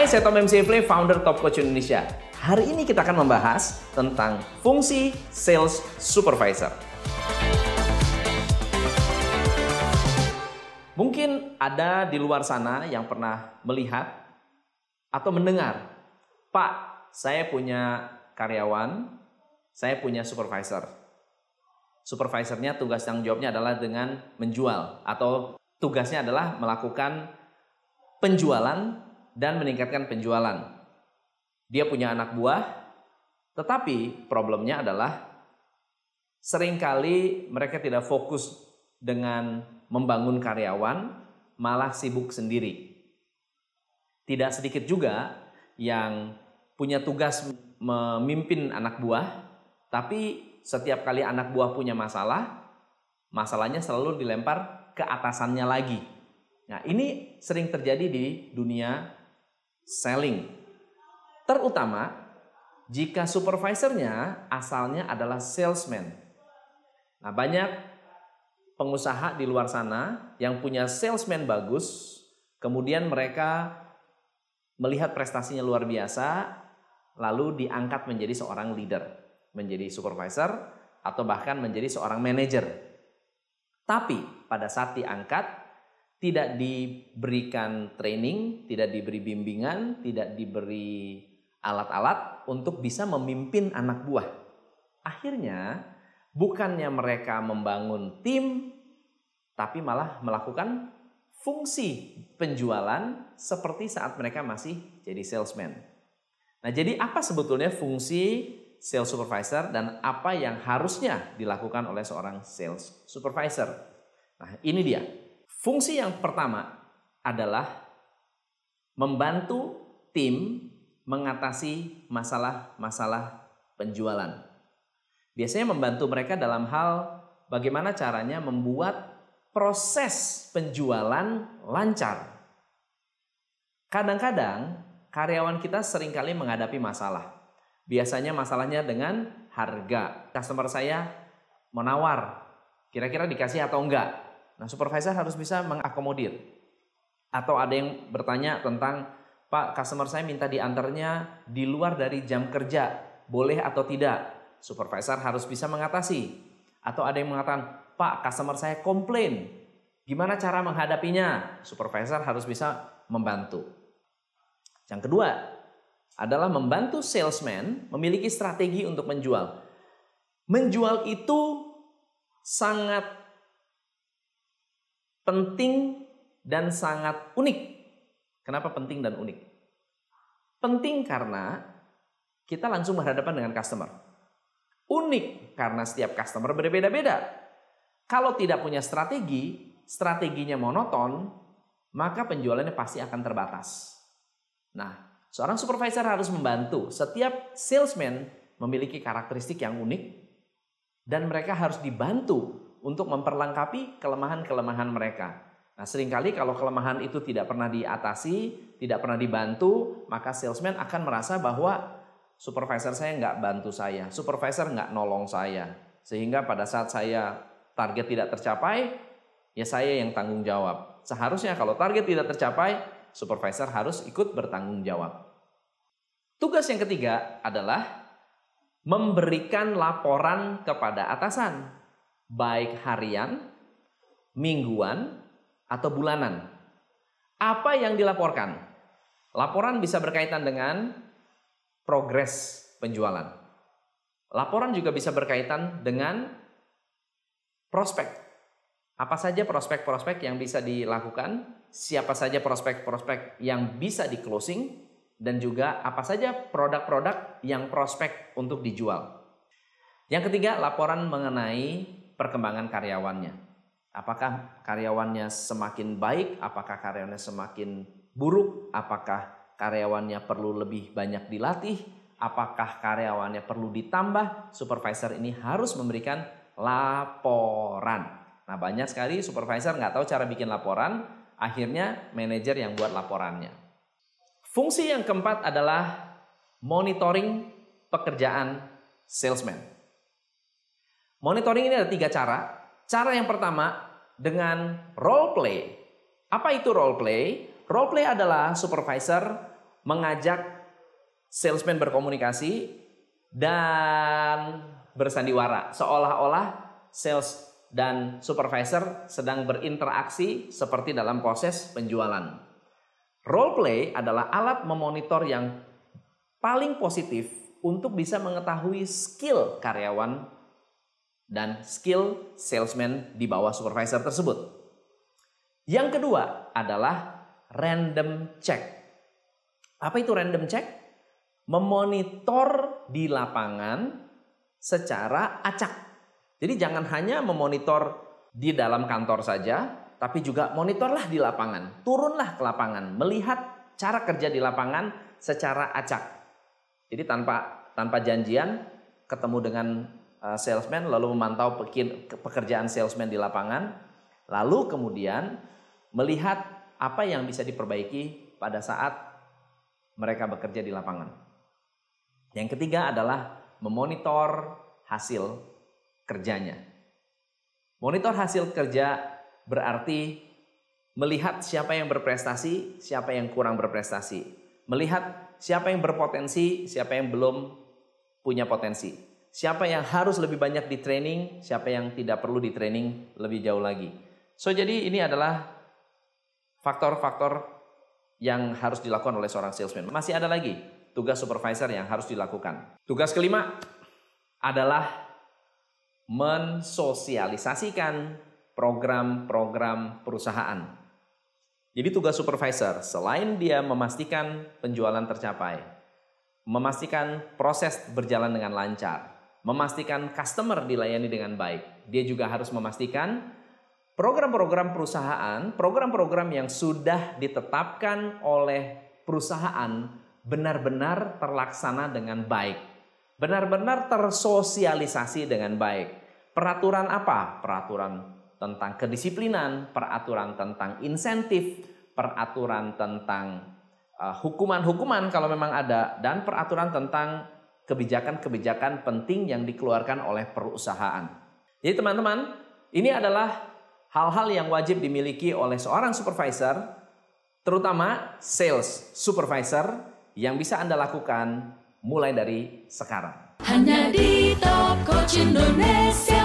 Hai, saya Tom MC Play, founder Top Coach Indonesia. Hari ini kita akan membahas tentang fungsi sales supervisor. Mungkin ada di luar sana yang pernah melihat atau mendengar, Pak, saya punya karyawan, saya punya supervisor. Supervisornya tugas tanggung jawabnya adalah dengan menjual atau tugasnya adalah melakukan penjualan dan meningkatkan penjualan. Dia punya anak buah, tetapi problemnya adalah sering kali mereka tidak fokus dengan membangun karyawan, malah sibuk sendiri. Tidak sedikit juga yang punya tugas memimpin anak buah, tapi setiap kali anak buah punya masalah, masalahnya selalu dilempar ke atasannya lagi. Nah, ini sering terjadi di dunia selling. Terutama jika supervisornya asalnya adalah salesman. Nah, banyak pengusaha di luar sana yang punya salesman bagus, kemudian mereka melihat prestasinya luar biasa, lalu diangkat menjadi seorang leader, menjadi supervisor, atau bahkan menjadi seorang manager. Tapi pada saat diangkat, tidak diberikan training, tidak diberi bimbingan, tidak diberi alat-alat untuk bisa memimpin anak buah. Akhirnya bukannya mereka membangun tim, tapi malah melakukan fungsi penjualan seperti saat mereka masih jadi salesman. Nah, jadi apa sebetulnya fungsi sales supervisor dan apa yang harusnya dilakukan oleh seorang sales supervisor? Nah, ini dia. Fungsi yang pertama adalah membantu tim mengatasi masalah-masalah penjualan. Biasanya membantu mereka dalam hal bagaimana caranya membuat proses penjualan lancar. Kadang-kadang karyawan kita sering kali menghadapi masalah. Biasanya masalahnya dengan harga. Customer saya menawar, kira-kira dikasih atau enggak. Nah, supervisor harus bisa mengakomodir. Atau ada yang bertanya tentang, Pak, customer saya minta diantarnya di luar dari jam kerja, boleh atau tidak? supervisor harus bisa mengatasi. Atau ada yang mengatakan, Pak, customer saya komplain. Gimana cara menghadapinya? Supervisor harus bisa membantu. Yang kedua adalah membantu salesman memiliki strategi untuk menjual. Menjual itu sangat penting dan sangat unik. Kenapa penting dan unik? Penting karena kita langsung berhadapan dengan customer unik karena setiap customer berbeda-beda. Kalau tidak punya strategi, strateginya monoton, maka penjualannya pasti akan terbatas. Nah, seorang supervisor harus membantu setiap salesman memiliki karakteristik yang unik dan mereka harus dibantu untuk memperlengkapi kelemahan-kelemahan mereka. Nah, sering kali kalau kelemahan itu tidak pernah diatasi, tidak pernah dibantu, maka salesman akan merasa bahwa supervisor saya nggak bantu saya, supervisor nggak nolong saya. Sehingga pada saat saya target tidak tercapai, ya saya yang tanggung jawab. Seharusnya kalau target tidak tercapai, supervisor harus ikut bertanggung jawab. Tugas yang ketiga adalah memberikan laporan kepada atasan, baik harian, mingguan, atau bulanan. Apa yang dilaporkan? Laporan bisa berkaitan dengan progres penjualan. Laporan juga bisa berkaitan dengan prospek. Apa saja prospek-prospek yang bisa dilakukan, siapa saja prospek-prospek yang bisa di closing, dan juga apa saja produk-produk yang prospek untuk dijual. Yang ketiga, laporan mengenai perkembangan karyawannya. Apakah karyawannya semakin baik, apakah karyawannya semakin buruk, apakah karyawannya perlu lebih banyak dilatih, apakah karyawannya perlu ditambah, supervisor ini harus memberikan laporan. Nah banyak sekali supervisor nggak tahu cara bikin laporan, akhirnya manajer yang buat laporannya. Fungsi yang keempat adalah monitoring pekerjaan salesman. Monitoring ini ada tiga cara. Cara yang pertama dengan role play. Apa itu role play? Role play adalah supervisor mengajak salesman berkomunikasi dan bersandiwara seolah-olah sales dan supervisor sedang berinteraksi seperti dalam proses penjualan. Role play adalah alat memonitor yang paling positif untuk bisa mengetahui skill karyawan dan skill salesman di bawah supervisor tersebut. Yang kedua adalah random check. Apa itu random check? Memonitor di lapangan secara acak jadi jangan hanya memonitor di dalam kantor saja, tapi juga monitorlah di lapangan. Turunlah ke lapangan, melihat cara kerja di lapangan secara acak. Jadi tanpa tanpa janjian ketemu dengan salesman lalu memantau pekerjaan salesman di lapangan, lalu kemudian melihat apa yang bisa diperbaiki pada saat mereka bekerja di lapangan. Yang ketiga adalah memonitor hasil kerjanya. Monitor hasil kerja berarti melihat siapa yang berprestasi, siapa yang kurang berprestasi. Melihat siapa yang berpotensi, siapa yang belum punya potensi. Siapa yang harus lebih banyak di training, siapa yang tidak perlu di training lebih jauh lagi. So jadi ini adalah faktor-faktor yang harus dilakukan oleh seorang salesman. Masih ada lagi tugas supervisor yang harus dilakukan. Tugas kelima adalah mensosialisasikan program-program perusahaan. Jadi tugas supervisor selain dia memastikan penjualan tercapai, memastikan proses berjalan dengan lancar, memastikan customer dilayani dengan baik, dia juga harus memastikan program-program perusahaan, program-program yang sudah ditetapkan oleh perusahaan benar-benar terlaksana dengan baik, benar-benar tersosialisasi dengan baik. Peraturan apa? Peraturan tentang kedisiplinan, peraturan tentang insentif, peraturan tentang uh, hukuman-hukuman uh, kalau memang ada, dan peraturan tentang kebijakan-kebijakan penting yang dikeluarkan oleh perusahaan. Jadi teman-teman, ini adalah hal-hal yang wajib dimiliki oleh seorang supervisor, terutama sales supervisor yang bisa Anda lakukan mulai dari sekarang. Hanya di Top Coach Indonesia.